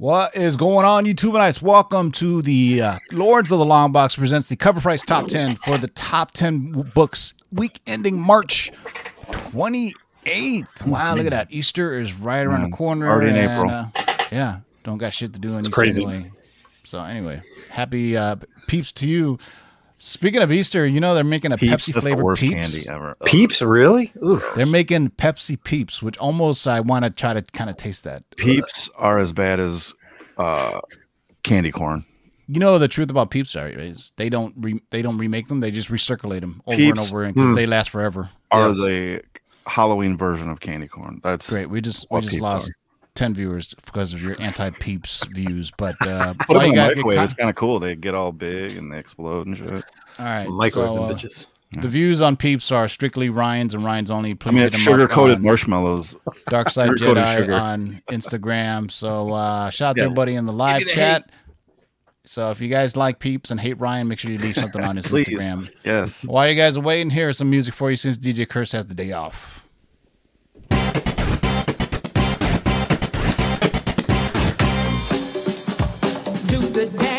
What is going on, YouTubeites? Welcome to the uh, Lords of the Long Box presents the cover price top 10 for the top 10 books week ending March 28th. Wow, look at that. Easter is right around the corner. already in and, April. uh, yeah, don't got shit to do Easter crazy. anyway. So, anyway, happy uh, peeps to you. Speaking of Easter, you know they're making a Peeps, Pepsi that's the flavored worst peeps. candy ever. Peeps, really? Oof. They're making Pepsi Peeps, which almost I want to try to kind of taste that. Peeps are as bad as uh, candy corn. You know the truth about Peeps are is they don't re- they don't remake them. They just recirculate them over and Peeps, over because mm. they last forever. Are Yes. the Halloween version of candy corn? That's great? We just we just lost are. Ten viewers because of your anti Peeps views. But uh, Put why you in the guys get microwave. con- It's kind of cool. They get all big and they explode and shit. all right? Microwave so, uh, bitches. the views on Peeps are strictly Ryan's and Ryan's only. I Please mean, hit it's sugar coated marshmallows. Dark Side sugar-coated Jedi sugar. on Instagram. So uh, shout out to everybody in the live the chat. So if you guys like Peeps and hate Ryan, make sure you leave something on his Instagram. Yes. While you guys are waiting, here's some music for you since DJ Curse has the day off. Do the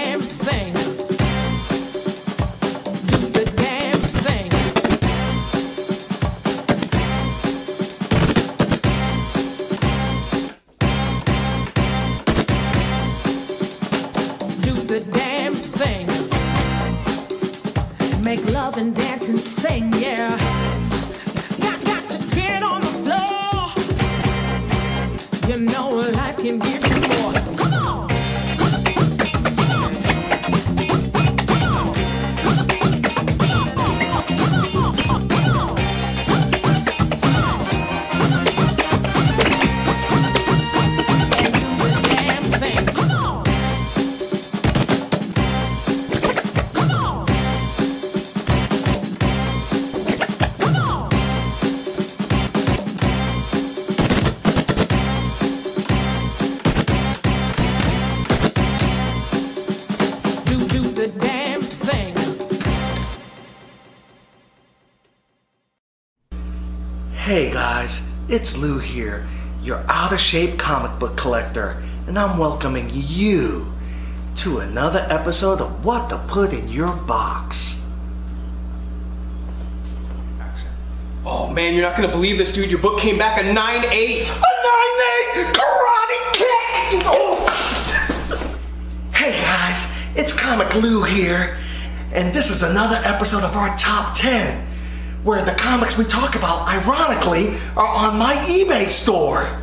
it's Lou here, your out of shape comic book collector, and I'm welcoming you to another episode of What to Put in Your Box. Oh man, you're not gonna believe this, dude. Your book came back a 9-8. A 9 8 karate kick! Oh. hey guys, it's Comic Lou here, and this is another episode of our top 10, where the comics we talk about, ironically, are on my eBay store.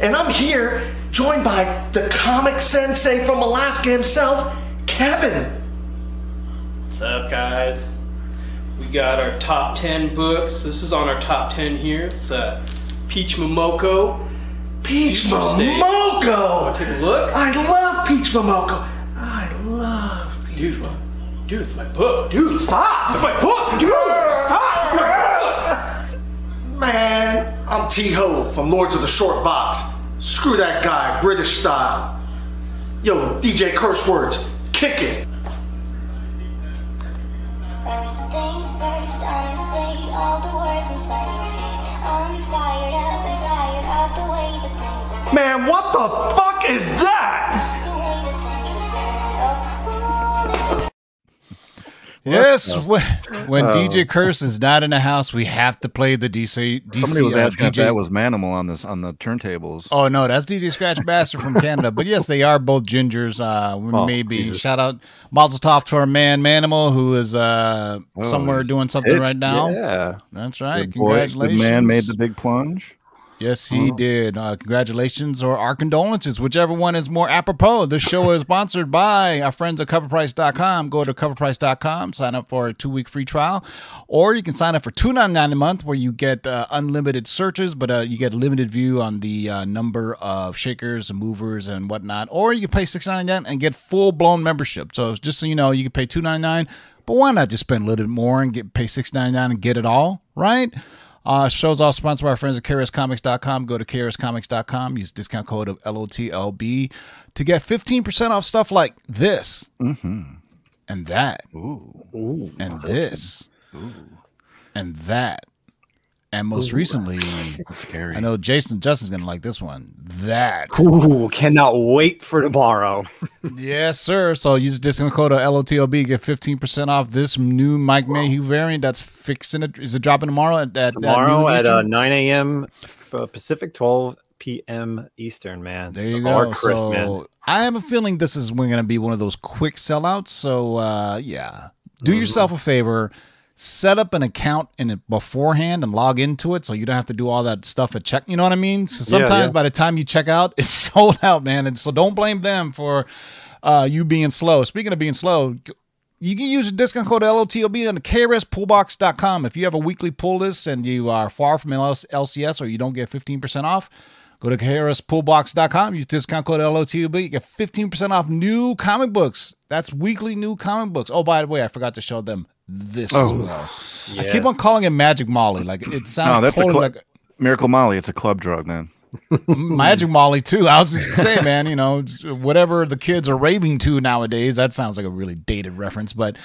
And I'm here joined by the comic sensei from Alaska himself, Kevin. What's up, guys? We got our top 10 books. This is on our top 10 here. It's uh, Peach Momoko. Peach Interesting. Momoko! Take a look. I love Peach Momoko. I love Peach Dude, dude, it's my book. Dude, stop! It's my book! Dude, stop! Man, I'm T Ho from Lords of the Short Box. Screw that guy, British style. Yo, DJ Curse Words, kick it. First things first, I'ma say all the words inside your head. I'm fired up and tired of the way that things have been. Man, what the fuck is that? The way that Yes, when, when DJ Curse is not in the house, we have to play the DC. DC Somebody was uh, asking if DJ that was Manimal on this on the turntables. Oh no, that's DJ Scratch Bastard from Canada. But yes, they are both gingers. Uh, Oh, maybe Jesus. shout out Mazel Tov to our man Manimal, who is uh Oh, somewhere doing something right now. Yeah. That's right. Good boy, Congratulations, man made the big plunge. Yes, he did. Uh, congratulations or our condolences, whichever one is more apropos. This show is sponsored by our friends at coverprice.com. Go to coverprice.com, sign up for a two week free trial, or you can sign up for two ninety nine a month where you get uh, unlimited searches, but uh, you get a limited view on the uh, number of shakers and movers and whatnot. Or you can pay six ninety nine and get full blown membership. So just so you know, you can pay two ninety nine, but why not just spend a little bit more and get pay six ninety nine and get it all, right? Uh, show's all sponsored by our friends at KRSComics.com. Go to KRSComics.com. Use discount code of LOTLB to get 15% off stuff like this. And that. And this. And that And most recently, scary. I know Jason Justin's gonna like this one. That Ooh, cannot wait for tomorrow. yes, sir. So use discount code LOTLB get fifteen percent off this new Mike Mayhew variant. That's fixing it. Is it dropping tomorrow at, at Tomorrow noon at uh, 9 a.m. uh, Pacific, 12 p.m. Eastern, man. There you go. Chris, so man. I have a feeling this is going to be one of those quick sellouts. So uh, yeah, do Mm-hmm. yourself a favor. Set up an account in it beforehand and log into it, so you don't have to do all that stuff at check. You know what I mean? So sometimes yeah. by the time you check out, it's sold out, man. And so don't blame them for uh, you being slow. Speaking of being slow, you can use the discount code LOTLB on KRSPullbox.com. If you have a weekly pull list and you are far from LCS or you don't get 15% off, go to KRSPullbox.com. Use discount code LOTLB. You get 15% off new comic books. That's weekly new comic books. Oh, by the way, I forgot to show them this oh. as Oh. well. I keep on calling it Magic Molly. Like it sounds No, that's a totally cl- like Miracle Molly. It's a club drug, man. Magic Molly too. I was just saying, man, you know, whatever the kids are raving to nowadays, that sounds like a really dated reference. But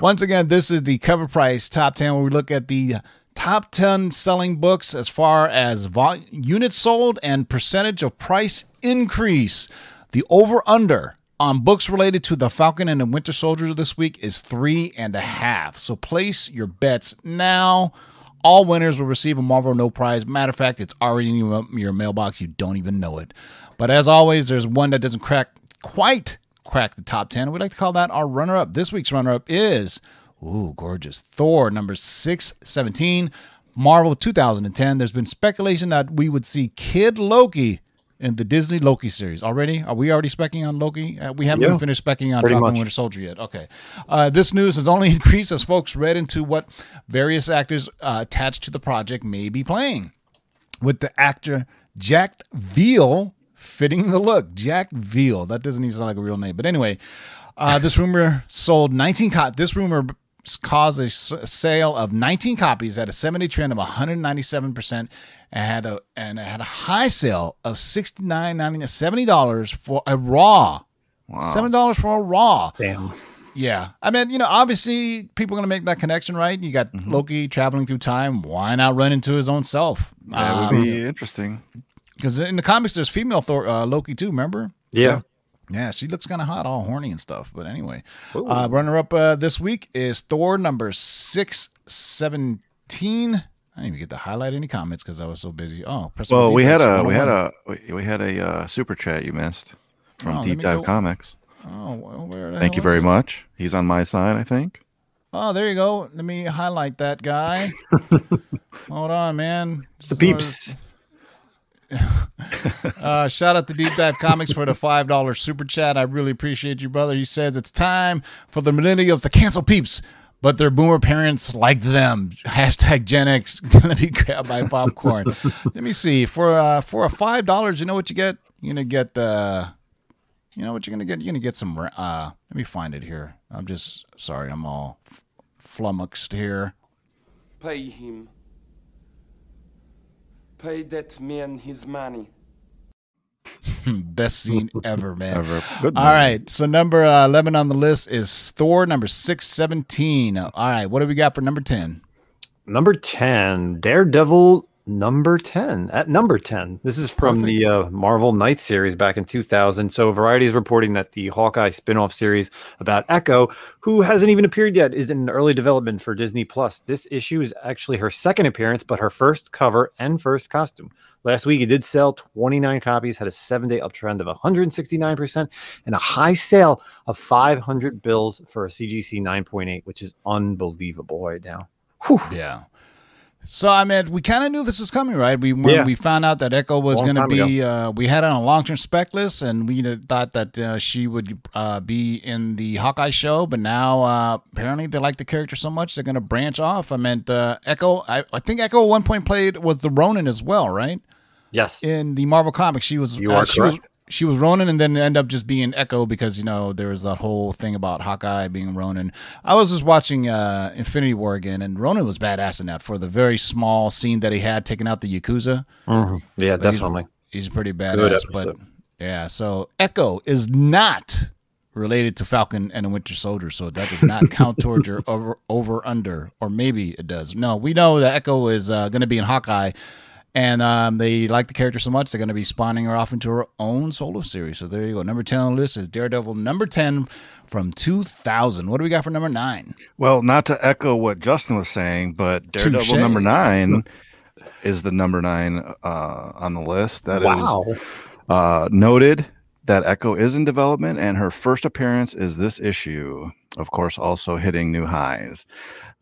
once again, this is the cover price top 10 where we look at the top 10 selling books as far as vol- units sold and percentage of price increase. The over under on books related to the Falcon and the Winter Soldier this week is three and a half. So place your bets now. All winners will receive a Marvel No Prize. Matter of fact, it's already in your, mailbox. You don't even know it. But as always, there's one that doesn't crack quite crack the top 10. We like to call that our runner up. This week's runner up is, ooh, gorgeous. Thor, number 617. Marvel 2010. There's been speculation that we would see Kid Loki in the Disney Loki series already. Are we already specking on Loki? Uh, we haven't Yeah. even finished specking on Falcon much. Winter Soldier yet. Okay. Uh, this news has only increased as folks read into what various actors uh, attached to the project may be playing. With the actor Jack Veal fitting the look. Jack Veal. That doesn't even sound like a real name. But anyway, uh, this rumor sold 19 copies. This rumor caused a sale of 19 copies at a 70 trend of 197% and had a and it had a high sale of 69.99 uh, 70 dollars for a raw. Seven dollars for a raw. Damn. yeah. I mean you know obviously people are gonna make that connection right? You got mm-hmm. loki traveling through time. Why not run into his own self? That would um, be interesting. because in the comics there's female Thor, uh, loki too remember? Yeah. Yeah, she looks kind of hot, all horny and stuff. But anyway, uh, runner up uh, this week is Thor number 617. I didn't even get to highlight any comments because I was so busy. Oh, press Well, we had a we had a we- we had a uh, super chat you missed from Oh, Deep Dive go- Comics. Oh, well, where the Thank hell you very it? much. He's on my side, I think. Oh, there you go. Let me highlight that guy. Hold on, man. The peeps. Uh, shout out to Deep Dive Comics for the five dollar super chat. I really appreciate you, brother. He says it's time for the millennials to cancel peeps, but their boomer parents like them. Hashtag Gen X gonna be grabbed by popcorn. Let me see for uh, for a five dollars. You know what you get? You're gonna get uh, you know what you're gonna get? You're gonna get some. Uh, let me find it here. I'm just sorry. I'm all f- flummoxed here. Pay him. Pay that man his money. Best scene ever, man. Ever. Good All man. right. So number uh, 11 on the list is Thor number 617. All right. What do we got for number 10? Number 10, Daredevil number 10. At number 10. This is from the uh, Marvel Knight series back in 2000. So Variety is reporting that the Hawkeye spin-off series about Echo, who hasn't even appeared yet, is in early development for Disney Plus. This issue is actually her second appearance, but her first cover and first costume. Last week, it did sell 29 copies, had a seven-day uptrend of 169%, and a high sale of 500 bills for a CGC 9.8, which is unbelievable right now. Whew. Yeah. So I mean, we kind of knew this was coming, right? We when Yeah. we found out that Echo was going to be, uh, we had on a long term spec list, and we thought that uh, she would uh, be in the Hawkeye show. But now uh, apparently they like the character so much they're going to branch off. I meant uh, Echo. I, I think Echo at one point played was the Ronin as well, right? Yes. in the Marvel comics, she was You uh, are she was correct. She was Ronin, and then end up just being Echo because you know there was that whole thing about Hawkeye being Ronin. I was just watching uh, Infinity War again, and Ronin was badass in that for the very small scene that he had taking out the yakuza. Mhm. Yeah, But definitely. he's, pretty Good badass. But yeah, so Echo is not related to Falcon and the Winter Soldier, so that does not count towards your over over under, or maybe it does. No, we know that Echo is uh, going to be in Hawkeye, and um, they like the character so much they're going to be spawning her off into her own solo series. So there you go. Number ten on the list is Daredevil. Number ten from two thousand. What do we got for number nine? Well, not to echo what Justin was saying, but Daredevil Touche. number nine is the number nine uh, on the list. That is wow. uh, noted that Echo is in development, and her first appearance is this issue. Of course, also hitting new highs.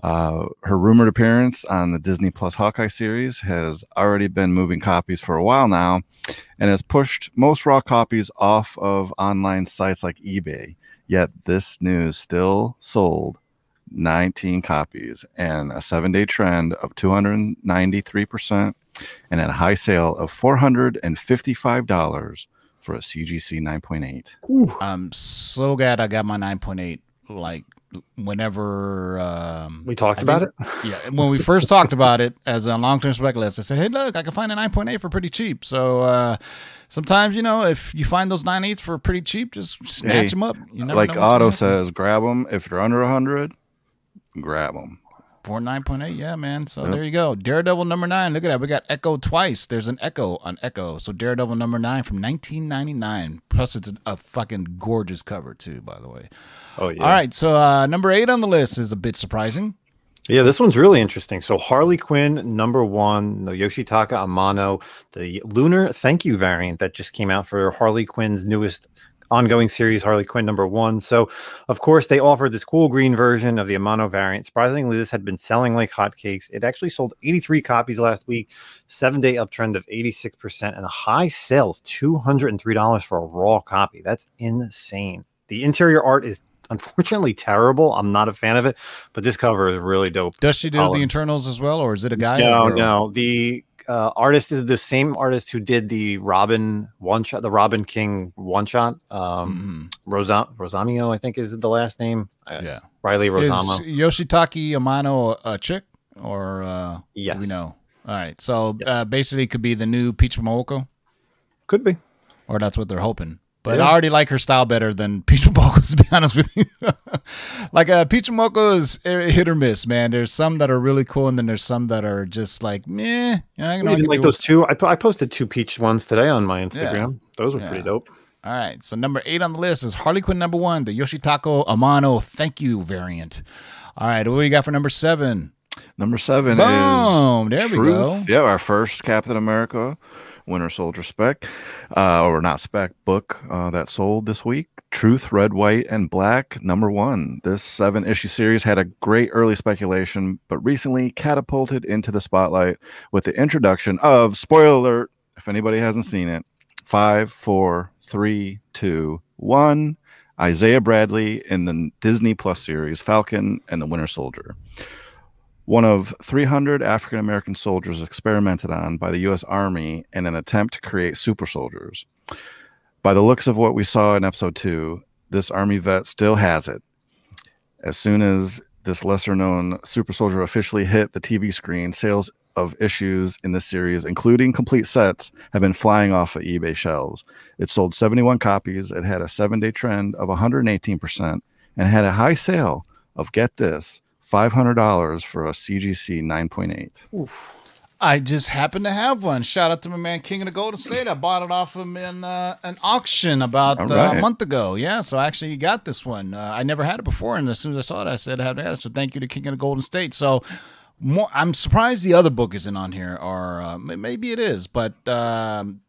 Uh, her rumored appearance on the Disney Plus Hawkeye series has already been moving copies for a while now, and has pushed most raw copies off of online sites like eBay. Yet this news still sold 19 copies and a seven day trend of 293% and at a high sale of $455 for a CGC 9.8. I'm so glad I got my nine point eight. Like whenever um, We talked I about think- it. yeah, when we first talked about it as a long term spec list, I said, "Hey, look, I can find a nine point eight for pretty cheap." So uh, sometimes, you know, if you find those nine eights for pretty cheap, just snatch Hey, them up. You never like know Otto says, grab them. If they're under 100, grab them. For nine point eight. Yeah, man. So Yep. there you go. Daredevil number nine. Look at that. We got Echo twice. There's an Echo on Echo. So Daredevil number nine from 1999. Plus, it's a, a fucking gorgeous cover too. By the way. Oh yeah. All right. So uh, number eight on the list is a bit surprising. Yeah, this one's really interesting. So Harley Quinn number one, the Yoshitaka Amano, the Lunar Thank You variant that just came out for Harley Quinn's newest ongoing series, Harley Quinn number one. So, of course, they offered this cool green version of the Amano variant. Surprisingly, this had been selling like hotcakes. It actually sold 83 copies last week, seven day uptrend of 86%, and a high sale of $203 for a raw copy. That's insane. The interior art is unfortunately terrible. I'm not a fan of it, but this cover is really dope. Does she do the internals as well, or is it a guy? No, no. The uh, artist is the same artist who did the Robin one shot, the Robin King one shot. Um, Mhm. Rosa- Rosamio, I think is the last name. Uh, Yeah. Riley Is Rossmo. Yoshitaka Amano a, a chick, or uh, Yes. do we know? All right. So uh, basically, it could be the new Peach Momoko, Could be. or that's what they're hoping. But Yeah. I already like her style better than Peach Momoko, to be honest with you. like uh, Peach Momoko is a- hit or miss, man. There's some that are really cool, and then there's some that are just like meh. You know, I I can I even like do- those two. I, po- I posted two peach ones today on my Instagram. Those were Yeah. pretty dope. All right. So number eight on the list is Harley Quinn number one, the Yoshitaka Amano Thank You variant. All right. What do we got for number seven? Number seven Boom. is There we go. Yeah, our first Captain America Winter Soldier spec, uh, or not spec book uh, that sold this week. Truth, Red, White, and Black, number one. This seven issue series had a great early speculation, but recently catapulted into the spotlight with the introduction of spoiler alert. If anybody hasn't seen it, five, four, three, two, one. Isaiah Bradley in the Disney Plus series Falcon and the Winter Soldier one of 300 African American soldiers experimented on by the U.S. Army in an attempt to create super soldiers. By the looks of what we saw in episode two, this Army vet still has it. As soon as this lesser known super soldier officially hit the TV screen, sales of issues in this series, including complete sets, have been flying off of eBay shelves. It sold 71 copies, it had a seven day trend of 118%, and had a high sale of get this $500 for a CGC 9.8. I just happen to have one. Shout out to my man King of the Golden State. I bought it off him in uh, an auction about uh, right. a month ago. Yeah, so I actually got this one. Uh, I never had it before, and as soon as I saw it, I said I have to have it. So thank you to King of the Golden State. So more, I'm surprised the other book isn't on here, or uh, maybe it is, but um,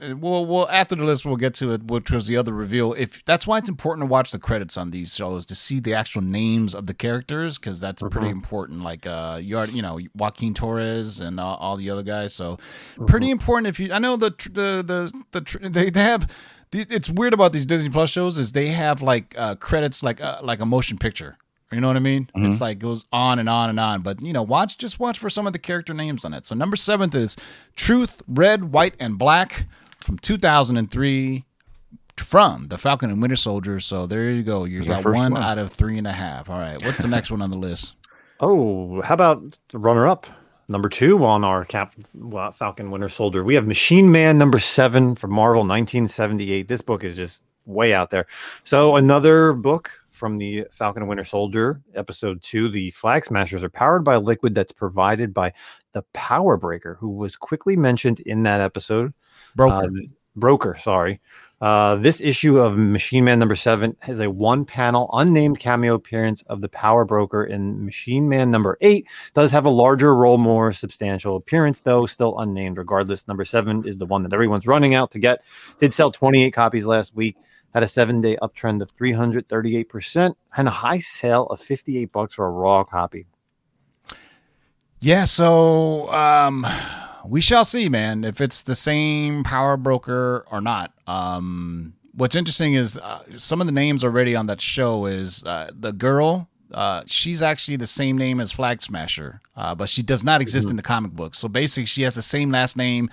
we'll, we'll after the list we'll get to it, which was the other reveal. If that's why it's important to watch the credits on these shows to see the actual names of the characters because that's pretty important. Like uh, you are, you know, Joaquin Torres and all, all the other guys. So pretty important. If you, I know the the the the they, they have. It's weird about these Disney Plus shows is they have like uh, credits like uh, like a motion picture. You know what I mean? It's mm-hmm. like goes on and on and on. But you know, watch just watch for some of the character names on it. So number seventh is Truth, Red, White, and Black from 2003 from the Falcon and Winter Soldier. So there you go. You got one, one. out of three and a half. All right. What's the next one on the list? Oh, how about runner up? Number two on our Cap well, Falcon Winter Soldier. We have Machine Man number seven from Marvel 1978. This book is just way out there. So another book from the Falcon and Winter Soldier, episode two. The Flag Smashers are powered by a liquid that's provided by the Power Breaker, who was quickly mentioned in that episode. Broker. Uh, broker, sorry. Uh, this issue of Machine Man number seven has a one panel unnamed cameo appearance of the Power Broker, and Machine Man number eight does have a larger role, more substantial appearance, though still unnamed. Regardless, number seven is the one that everyone's running out to get. Did sell 28 copies last week, had a seven day uptrend of 338%, and a high sale of 58 bucks for a raw copy. Yeah, so um we shall see, man, if it's the same power broker or not. Um what's interesting is uh, some of the names already on that show is uh, the girl uh, she's actually the same name as Flag Smasher, uh, but she does not exist in the comic book. So basically, she has the same last name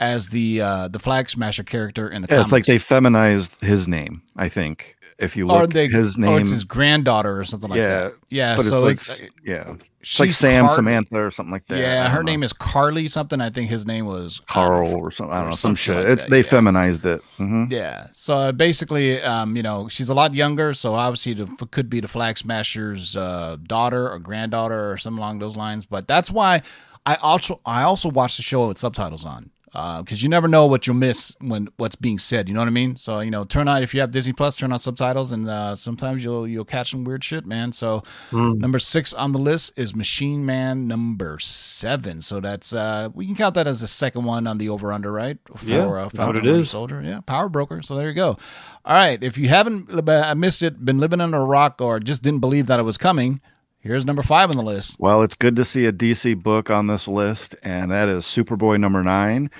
as the uh, the Flag Smasher character in the Yeah, comics. it's like they feminized his name. I think if you or look, they, his or name, it's his granddaughter or something like yeah, that. Yeah, but so it's it's, like yeah, it's she's like Sam Car- Samantha or something like that. Yeah, her know. name is Carly something. I think his name was Carl or something. I don't know some shit. like it's that, they yeah. feminized it. hmm Yeah. So uh, basically, um, you know, she's a lot younger. So obviously, it could be the Flag Smasher's uh, daughter or granddaughter or something along those lines. But that's why I also I also watch the show with subtitles on because you never know what you'll miss when what's being said. You know what I mean? So you know, turn on if you have Disney Plus, turn on subtitles, and uh, sometimes you'll you'll catch some weird shit, man. So number six on the list is Machine Man number seven. So that's uh, we can count that as the second one on the over under, right? For Yeah, uh, Falcon what it Winter is. Soldier. Yeah, Power Broker. So there you go. All right. If you haven't uh, missed it, been living under a rock, or just didn't believe that it was coming, here's number five on the list. Well, it's good to see a DC book on this list, and that is Superboy number nine.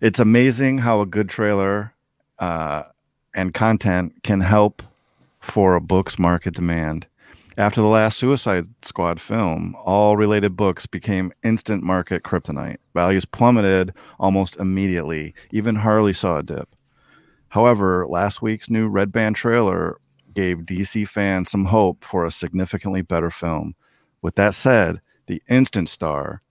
It's amazing how a good trailer uh, and content can help for a book's market demand. After the last Suicide Squad film, all related books became instant market kryptonite. Values plummeted almost immediately. Even Harley saw a dip. However, last week's new Red Band trailer gave DC fans some hope for a significantly better film. With that said, the instant star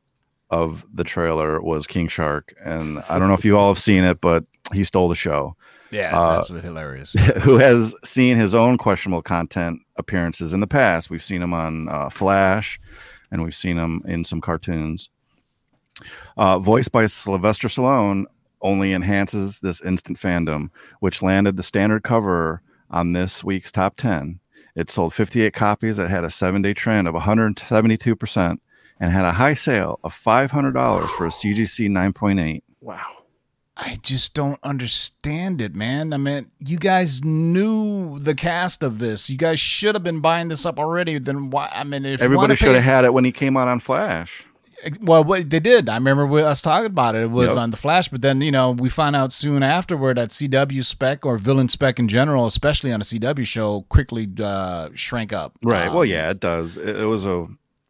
of the trailer was King Shark, and I don't know if you all have seen it, but he stole the show. Yeah, it's Uh, absolutely hilarious. Who has seen his own questionable content appearances in the past? We've seen him on uh, Flash, and we've seen him in some cartoons. Uh, voiced by Sylvester Stallone, only enhances this instant fandom, which landed the standard cover on this week's top 10. It sold 58 copies. It had a seven day trend of 172% and had a high sale of $500 for a CGC 9.8. Wow. I just don't understand it, man. I mean, you guys knew the cast of this. You guys should have been buying this up already. Then why? I mean, if you Everybody wanna should have had it when he came out on Flash. Well, what they did, I remember us talking about it. It was Yep. on the Flash, but then you know we found out soon afterward that CW spec or villain spec in general, especially on a CW show, quickly uh, shrank up. Right. Um, well, yeah, it does. It, it was a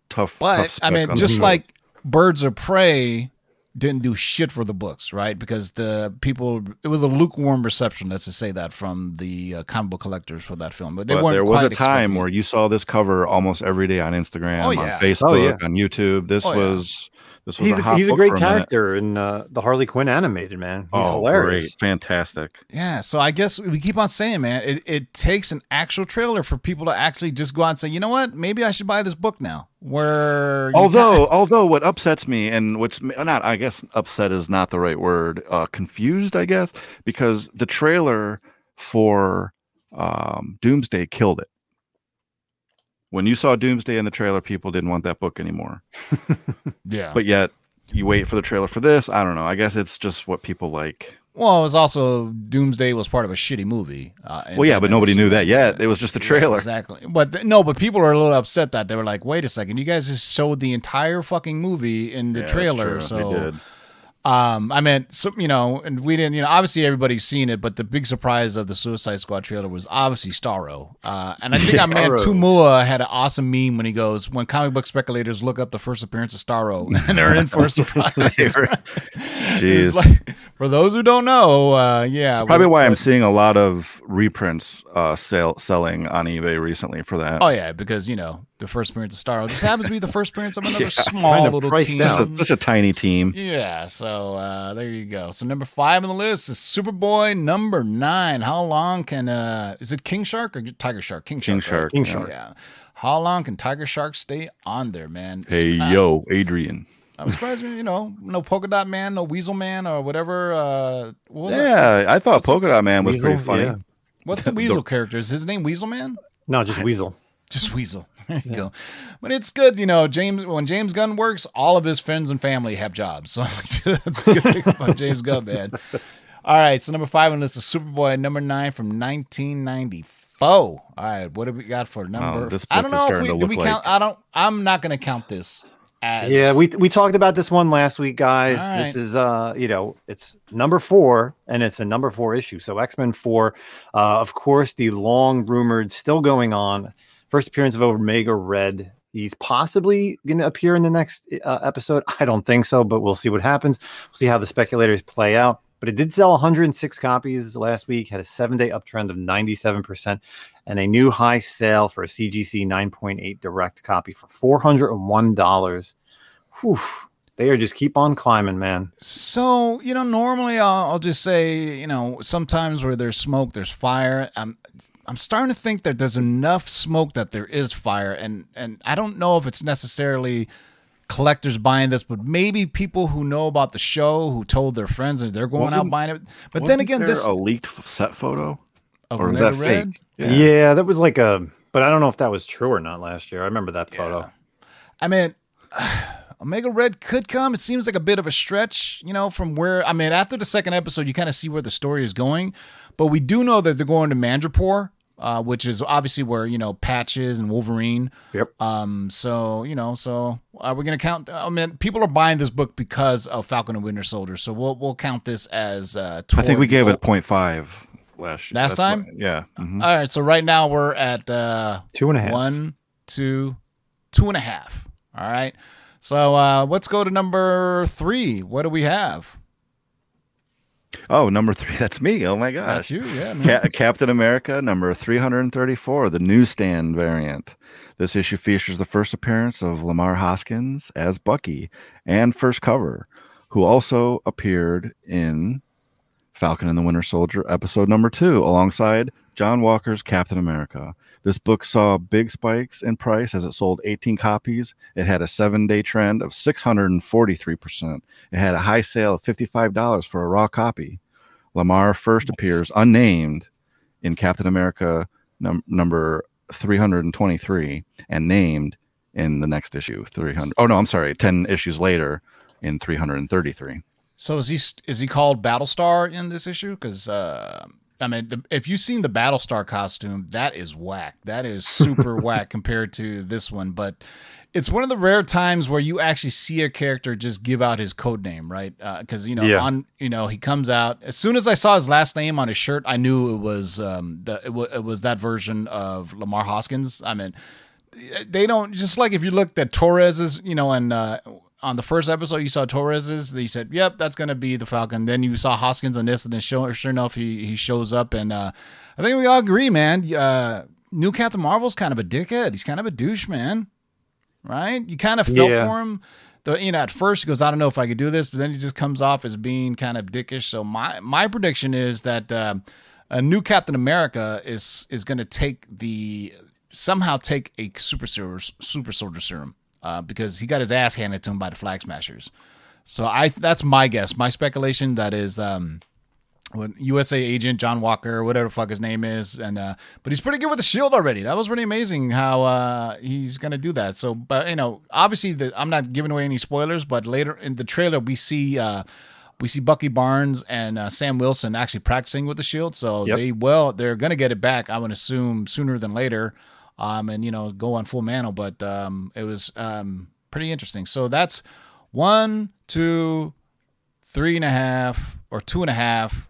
tough. tough but I mean, just like Birds of Prey didn't do shit for the books, right? Because the people, it was a lukewarm reception. Let's just say that from the uh, comic book collectors for that film, but they But weren't. there was a time expecting- where you saw this cover almost every day on Instagram, Oh, on. Facebook, Oh, yeah. on YouTube. This Oh, yeah. was this was He's a, a, hot he's a book great for minute. character in uh, the Harley Quinn animated man. He's oh, hilarious. great, fantastic. Yeah, so I guess we keep on saying, man, it, it takes an actual trailer for people to actually just go out and say, you know what, maybe I should buy this book now. Where you Although, although what upsets me and what's not, I guess upset is not the right word. Uh, confused, I guess, because the trailer for um, Doomsday killed it. When you saw Doomsday in the trailer, people didn't want that book anymore. yeah, But yet, you wait for the trailer for this. I don't know. I guess it's just what people like. Well, it was also Doomsday was part of a shitty movie. Uh, Well, yeah, but nobody knew that yet. It was just the Yeah, trailer. exactly. But th- no, but people are a little upset that they were like, wait a second, you guys just showed the entire fucking movie in the Yeah, trailer. So they did. Um, I meant, so, you know, and we didn't, you know, obviously everybody's seen it, but the big surprise of the Suicide Squad trailer was obviously Starro. Uh, and I think our man. Tumua had an awesome meme when he goes, when comic book speculators look up the first appearance of Starro and they're in for a surprise. Jeez. like- for those who don't know, uh, yeah. Probably we- why I'm seeing a lot of reprints uh, sale, selling on eBay recently for that. Oh yeah, because you know the first appearance of Starro. Just happens to be the first appearance of another Yeah, small kind of little team. Just a, down. just a tiny team. Yeah, so uh, there you go. So number five on the list is Superboy number nine. How long can uh is it King Shark or Tiger Shark? King Shark. King right? Shark, King yeah. Shark. Yeah. How long can Tiger Shark stay on there, man? Hey Uh, yo, Adrian. I'm surprised, you know, no polka dot man, no weasel man, or whatever. Uh, what was it? Yeah, I thought Polka Dot Man was Weasel, pretty funny. yeah. What's the weasel character? Is his name Weasel Man? No, just Weasel. Just Weasel. There you go. But it's good, you know. James, when James Gunn works, all of his friends and family have jobs. So that's a good thing about James Gunn, man. All right, so number five on this is Superboy, number nine from 1994. All right, what do we got for number? I don't know if we do. We count. I don't. I'm not going to count this as. Yeah, we we talked about this one last week, guys. All This is uh, you know, it's number four, and it's a number four issue. So X Men four, uh, of course, the long rumored, still going on, first appearance of Omega Red. He's possibly going to appear in the next uh, episode. I don't think so, but we'll see what happens. We'll see how the speculators play out. But it did sell 106 copies last week, had a seven day uptrend of 97%, and a new high sale for a CGC 9.8 direct copy for $401. Whew. They are just keep on climbing, man. So you know, normally I'll, I'll just say, you know, sometimes where there's smoke, there's fire. I'm I'm starting to think that there's enough smoke that there is fire, and and I don't know if it's necessarily collectors buying this, but maybe people who know about the show who told their friends and they're going out Wasn't- buying it. But then again, there this a leaked set photo, of or is that Red. fake? Yeah. that was like a, but I don't know if that was true or not last year. I remember that photo. I mean, Omega Red could come. It seems like a bit of a stretch, you know, from where I mean, after the second episode, you kind of see where the story is going. But we do know that they're going to Madripoor, uh, which is obviously where you know Patches and Wolverine. Yep. Um. So you know, so are we going to count? I mean, people are buying this book because of Falcon and Winter Soldier. So we'll we'll count this as. Uh, I think we gave it a 0.5 last Last time? what- yeah. mhm. All right. So right now we're at uh, Two and a half. one, two, two and a half. All right. So uh, let's go to number three. What do we have? Oh, number three. That's me. Oh my gosh. That's you, yeah. Ca- Captain America number 334, the newsstand variant. This issue features the first appearance of Lamar Hoskins as Bucky and first cover, who also appeared in Falcon and the Winter Soldier episode number two alongside John Walker's Captain America. This book saw big spikes in price as it sold 18 copies. It had a seven day trend of 643%. It had a high sale of $55 for a raw copy. Lamar first appears unnamed in Captain America num- number 323 and named in the next issue 300. Oh no, I'm sorry, 10 issues later in 333. So is he is he called Battlestar in this issue? Because uh, I mean, the, if you've seen the Battlestar costume, that is whack. That is super whack compared to this one. But it's one of the rare times where you actually see a character just give out his code name, right? Because you know, Yeah. on you know, he comes out as soon as I saw his last name on his shirt, I knew it was um, the it, w- it was that version of Lamar Hoskins. I mean, they don't just like if you looked at Torres's, you know, and uh, on the first episode you saw Torres's, they said, "Yep, that's gonna be the Falcon." Then you saw Hoskins on this, and then sure, sure enough, he he shows up, and uh, I think we all agree, man. Uh, new Captain Marvel's kind of a dickhead. He's kind of a douche, man. Right? You kind of felt Yeah. for him. The, you know, at first he goes, "I don't know if I could do this," but then he just comes off as being kind of dickish. So my my prediction is that uh, a new Captain America is is going to take the somehow take a super soldier, super soldier serum uh, because he got his ass handed to him by the Flag Smashers. So I that's my guess, my speculation. That is um, what USA agent John Walker, whatever the fuck his name is, and uh, but he's pretty good with the shield already. That was pretty amazing how uh, he's gonna do that. So, but you know, obviously, the, I'm not giving away any spoilers, but later in the trailer we see. Uh, we see Bucky Barnes and uh, Sam Wilson actually practicing with the shield, so Yep. they will they're gonna get it back. I would assume sooner than later, um, and you know go on full mantle. But um, it was um, pretty interesting. So that's one, two, three and a half, or two and a half,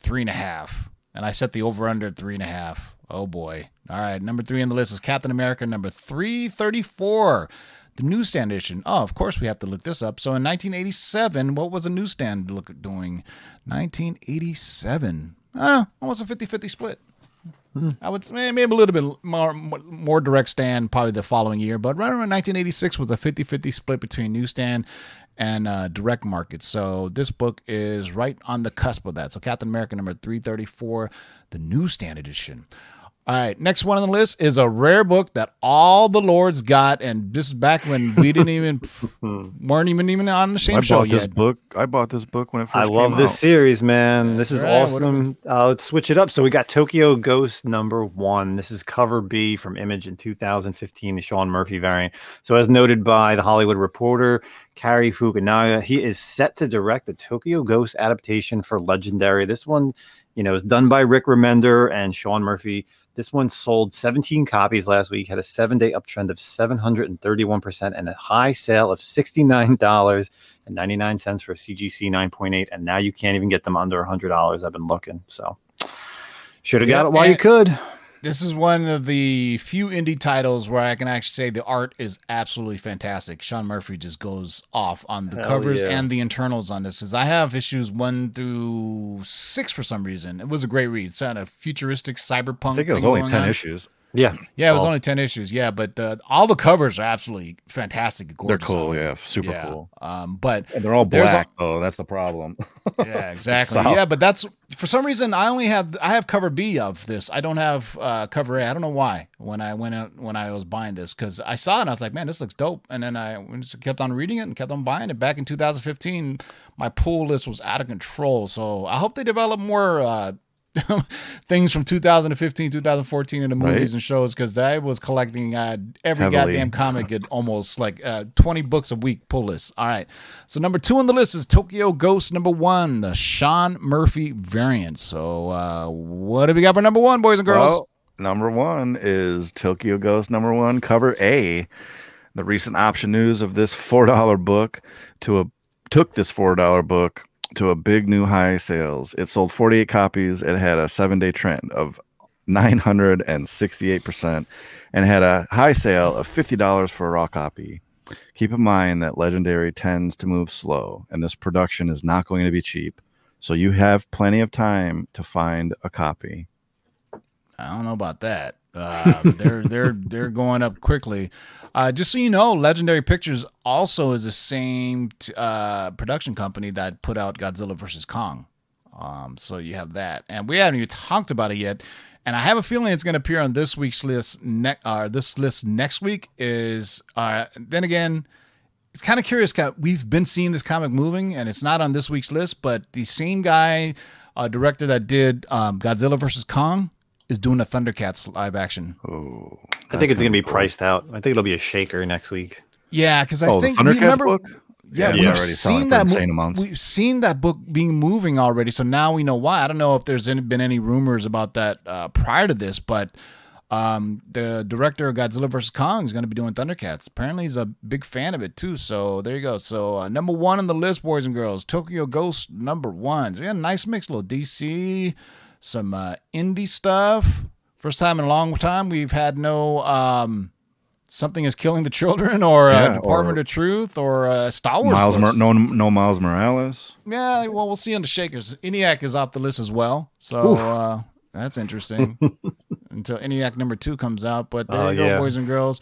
three and a half, and I set the over under at three and a half. Oh boy! All right, number three on the list is Captain America, number three thirty four. The newsstand edition. Oh, of course we have to look this up. So in 1987, what was a newsstand look doing? 1987. Ah, almost a 50-50 split. I would say maybe a little bit more more direct stand probably the following year, but right around 1986 was a 50-50 split between newsstand and uh, direct markets. So this book is right on the cusp of that. So Captain America number 334, the newsstand edition. All right, next one on the list is a rare book that all the lords got, and this is back when we didn't even weren't even even on the same I show bought this yet. book. I bought this book when it first I love this out. series, man. This is Right, what do awesome. Uh, let's switch it up. So we got Tokyo Ghost number one. This is cover B from Image in 2015, the Sean Murphy variant. So as noted by the Hollywood Reporter, Cary Fukunaga, he is set to direct the Tokyo Ghost adaptation for Legendary. This one, you know, is done by Rick Remender and Sean Murphy. This one sold 17 copies last week, had a seven day uptrend of 731%, and a high sale of $69.99 for a CGC 9.8. And now you can't even get them under $100. I've been looking. So should have Yeah, got it while you could. This is one of the few indie titles where I can actually say the art is absolutely fantastic. Sean Murphy just goes off on the Hell covers yeah. and the internals on this. Because I have issues one through six for some reason. It was a great read. It's kind of futuristic cyberpunk. I think it was only ten on. issues. Yeah. Yeah, it was Oh. only ten issues. Yeah, but uh, all the covers are absolutely fantastic. They're cool. Yeah, super Yeah. cool. Um, but And they're all There's a- black. though. that's the problem. yeah, exactly. So- Yeah, but that's for some reason I only have I have cover B of this. I don't have uh, cover A. I don't know why. When I went out when I was buying this because I saw it and I was like, man, this looks dope. And then I just kept on reading it and kept on buying it. Back in 2015, my pull list was out of control. So I hope they develop more. Uh, things from 2015 2014 in the movies Right. and shows because I was collecting uh, every Heavily. goddamn comic at almost like uh, 20 books a week pull list. All right. So number two on the list is Tokyo Ghost number one, the Sean Murphy variant. So uh, what have we got for number one, boys and girls? Well, number one is Tokyo Ghost number one, cover A. The recent option news of this four dollar book to a took this four dollar book to a big new high sales. It sold 48 copies. It had a seven day trend of 968% and had a high sale of $50 for a raw copy. Keep in mind that Legendary tends to move slow, and this production is not going to be cheap. So you have plenty of time to find a copy. I don't know about that. Uh, they're they're they're going up quickly. Uh, just so you know, Legendary Pictures also is the same t- uh, production company that put out Godzilla vs Kong. Um, so you have that, and we haven't even talked about it yet. And I have a feeling it's going to appear on this week's list. Ne- uh, this list next week is. Uh, then again, it's kind of curious. We've been seeing this comic moving, and it's not on this week's list. But the same guy, uh, director that did um, Godzilla vs Kong, is doing a Thundercats live action. Oh, I think it's going to be priced out. I think it'll be a shaker next week. Yeah, because I Oh, think we Thundercats remember. book? Yeah, Yeah, we've already selling seen that. mo- We've seen that book being moving already, so now we know why. I don't know if there's any, been any rumors about that uh, prior to this, but um, the director of Godzilla vs Kong is going to be doing Thundercats. Apparently, he's a big fan of it too. So there you go. So uh, number one on the list, boys and girls, Tokyo Ghost number one. So yeah, nice mix, little DC, some uh, indie stuff. First time in a long time we've had no. Um, Something is killing the children, or uh, Department or- of Truth, or uh, Star Wars. Miles. Mor- no, no Miles Morales. Yeah, well, we'll see on the Shakers. ENIAC is off the list as well, so uh, that's interesting. Until ENIAC number two comes out, but there Oh, you go, yeah. boys and girls.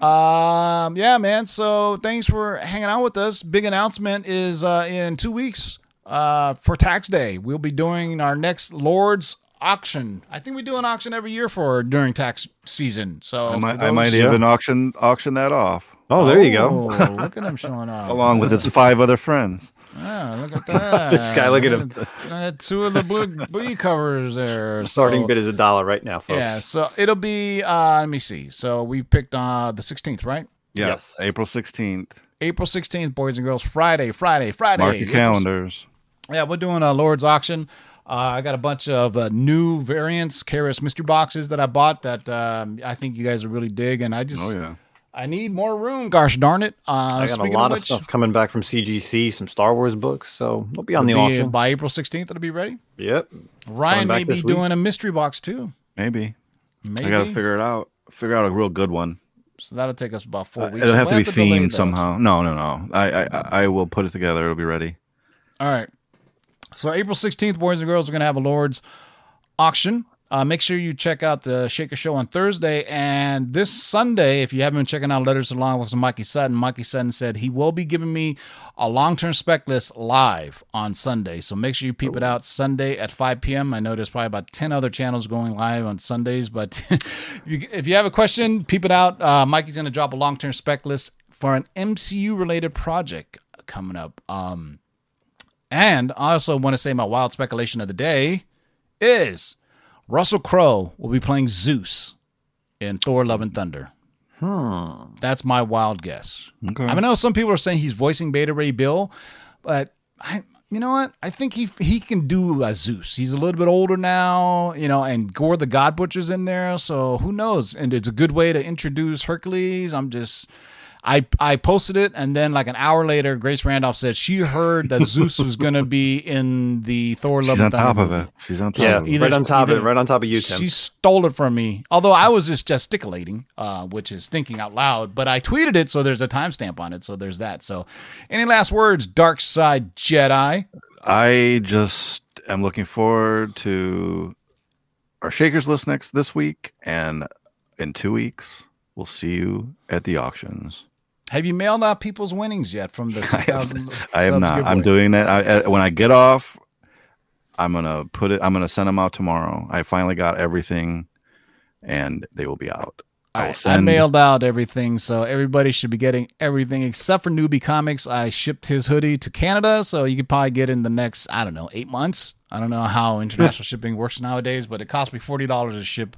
Um, yeah, man. So thanks for hanging out with us. Big announcement is uh, in two weeks uh, for Tax Day. We'll be doing our next Lords auction. I think we do an auction every year for during tax season. So I for might, I those- might even auction auction that off Oh, there you go. Oh, look at him showing off. along with its five other friends. Yeah, look at that. This guy, look at him. I had two of the blue blue covers there. Starting so, bid is a dollar right now, folks. Yeah, so it'll be. Uh, let me see. So we picked uh the 16th, right? Yes, Yes. April sixteenth. April 16th, boys and girls. Friday, Friday, Friday. Mark your April- calendars. Yeah, we're doing a Lord's auction. Uh, I got a bunch of uh, new variants, Karis mystery boxes that I bought that um, I think you guys will really dig, and I just Oh yeah. I need more room. Gosh darn it! Uh, I got a lot of, which, stuff coming back from CGC, some Star Wars books, so we'll be on the be- auction. by April 16th. It'll be ready. Yep. Ryan may be this week. doing a mystery box too. Maybe. Maybe. I gotta figure it out. Figure out a real good one. So that'll take us about four Uh, weeks. It'll have to We'll be delay themed somehow. No, no, no. I, I I will put it together. It'll be ready. All right. So April 16th, boys and girls, we're going to have a Lord's auction. Uh, make sure you check out the Shaker Show on Thursday and this Sunday. If you haven't been checking out Letters Along with Mikey Sutton, Mikey Sutton said he will be giving me a long term spec list live on Sunday. So make sure you peep it out Sunday at 5 p.m. I know there's probably about 10 other channels going live on Sundays, but if, you, have a question, peep it out. Uh, Mikey's going to drop a long term spec list for an MCU related project coming up. Um, and I also want to say my wild speculation of the day is Russell Crowe will be playing Zeus in Thor: Love and Thunder. Hmm. That's my wild guess. Okay. I mean, I know some people are saying he's voicing Beta Ray Bill, but I, you know what? I think he he can do a Zeus. He's a little bit older now, you know, and Gore the God Butcher's in there, so who knows? And it's a good way to introduce Hercules. I'm just. I, I posted it and then like an hour later, Grace Randolph said she heard that Zeus was going to be in the Thor: Love She's on top of it. She's on top Yeah, of it. either- right on top of it, right on top of you, Tim. She stole it from me. Although I was just gesticulating, uh, which is thinking out loud. But I tweeted it, so there's a timestamp on it. So there's that. So, any last words, Dark Side Jedi? I just am looking forward to our Shakers list next this week, and in two weeks we'll see you at the auctions. Have you mailed out people's winnings yet from the six thousand? I am not. I'm doing that. I, uh, when I get off, I'm gonna put it. I'm gonna send them out tomorrow. I finally got everything, and they will be out. I will I mailed out everything, so everybody should be getting everything except for Newbie Comics. I shipped his hoodie to Canada, so you could probably get in the next, I don't know, eight months. I don't know how international shipping works nowadays, but it cost me forty dollars to ship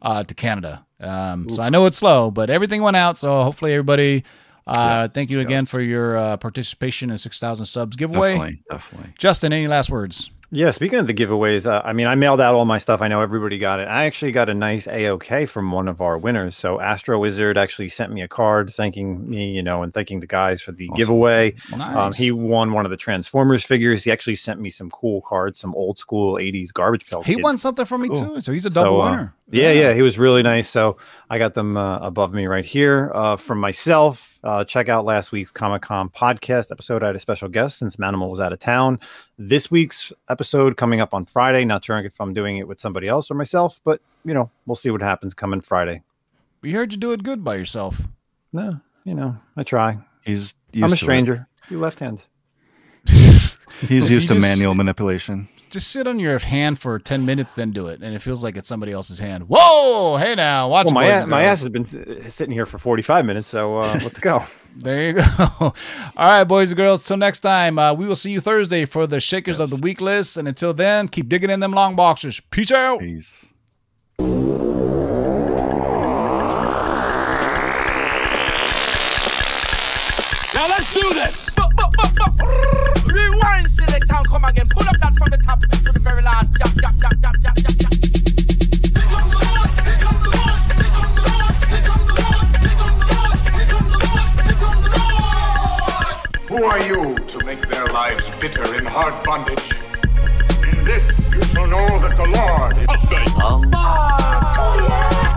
uh, to Canada. Um, so I know it's slow, but everything went out. So hopefully everybody. Uh, thank you again for your uh, participation in six thousand subs giveaway. Definitely, definitely. Justin, any last words? Yeah, speaking of the giveaways, uh, I mean, I mailed out all my stuff. I know everybody got it. I actually got a nice AOK from one of our winners. So Astro Wizard actually sent me a card thanking me, you know, and thanking the guys for the giveaway. Um, Nice. he won one of the Transformers figures. He actually sent me some cool cards, some old school 80s garbage pail. He kids won something for me Cool. too, so he's a double So, uh, winner. Yeah, yeah, he was really nice. So I got them uh, above me right here. Uh, from myself, uh, check out last week's Comic Con podcast episode. I had a special guest since Manimal was out of town. This week's episode coming up on Friday. Not sure if I'm doing it with somebody else or myself, but you know, we'll see what happens coming Friday. We heard you do it good by yourself. No, you know, I try. He's. I'm a stranger. You left hand. He's If used to just- manual manipulation. Just sit on your hand for 10 minutes then do it. And it feels like it's somebody else's hand. Whoa! Hey now watch Well, my boys a- my ass has been sitting here for 45 minutes, so uh, let's go. there you go. All right boys and girls till next time uh, we will see you thursday for the shakers of the week list. And until then keep digging in them long boxes. Peace out. Peace. Now let's do this. Rewind, select and come again. Pull up that from the top to the very last. Jump, jump, jump, jump, jump, jump, jump. Who are you to make their lives bitter in hard bondage? In this you shall know that the Lord is faithful. One, two,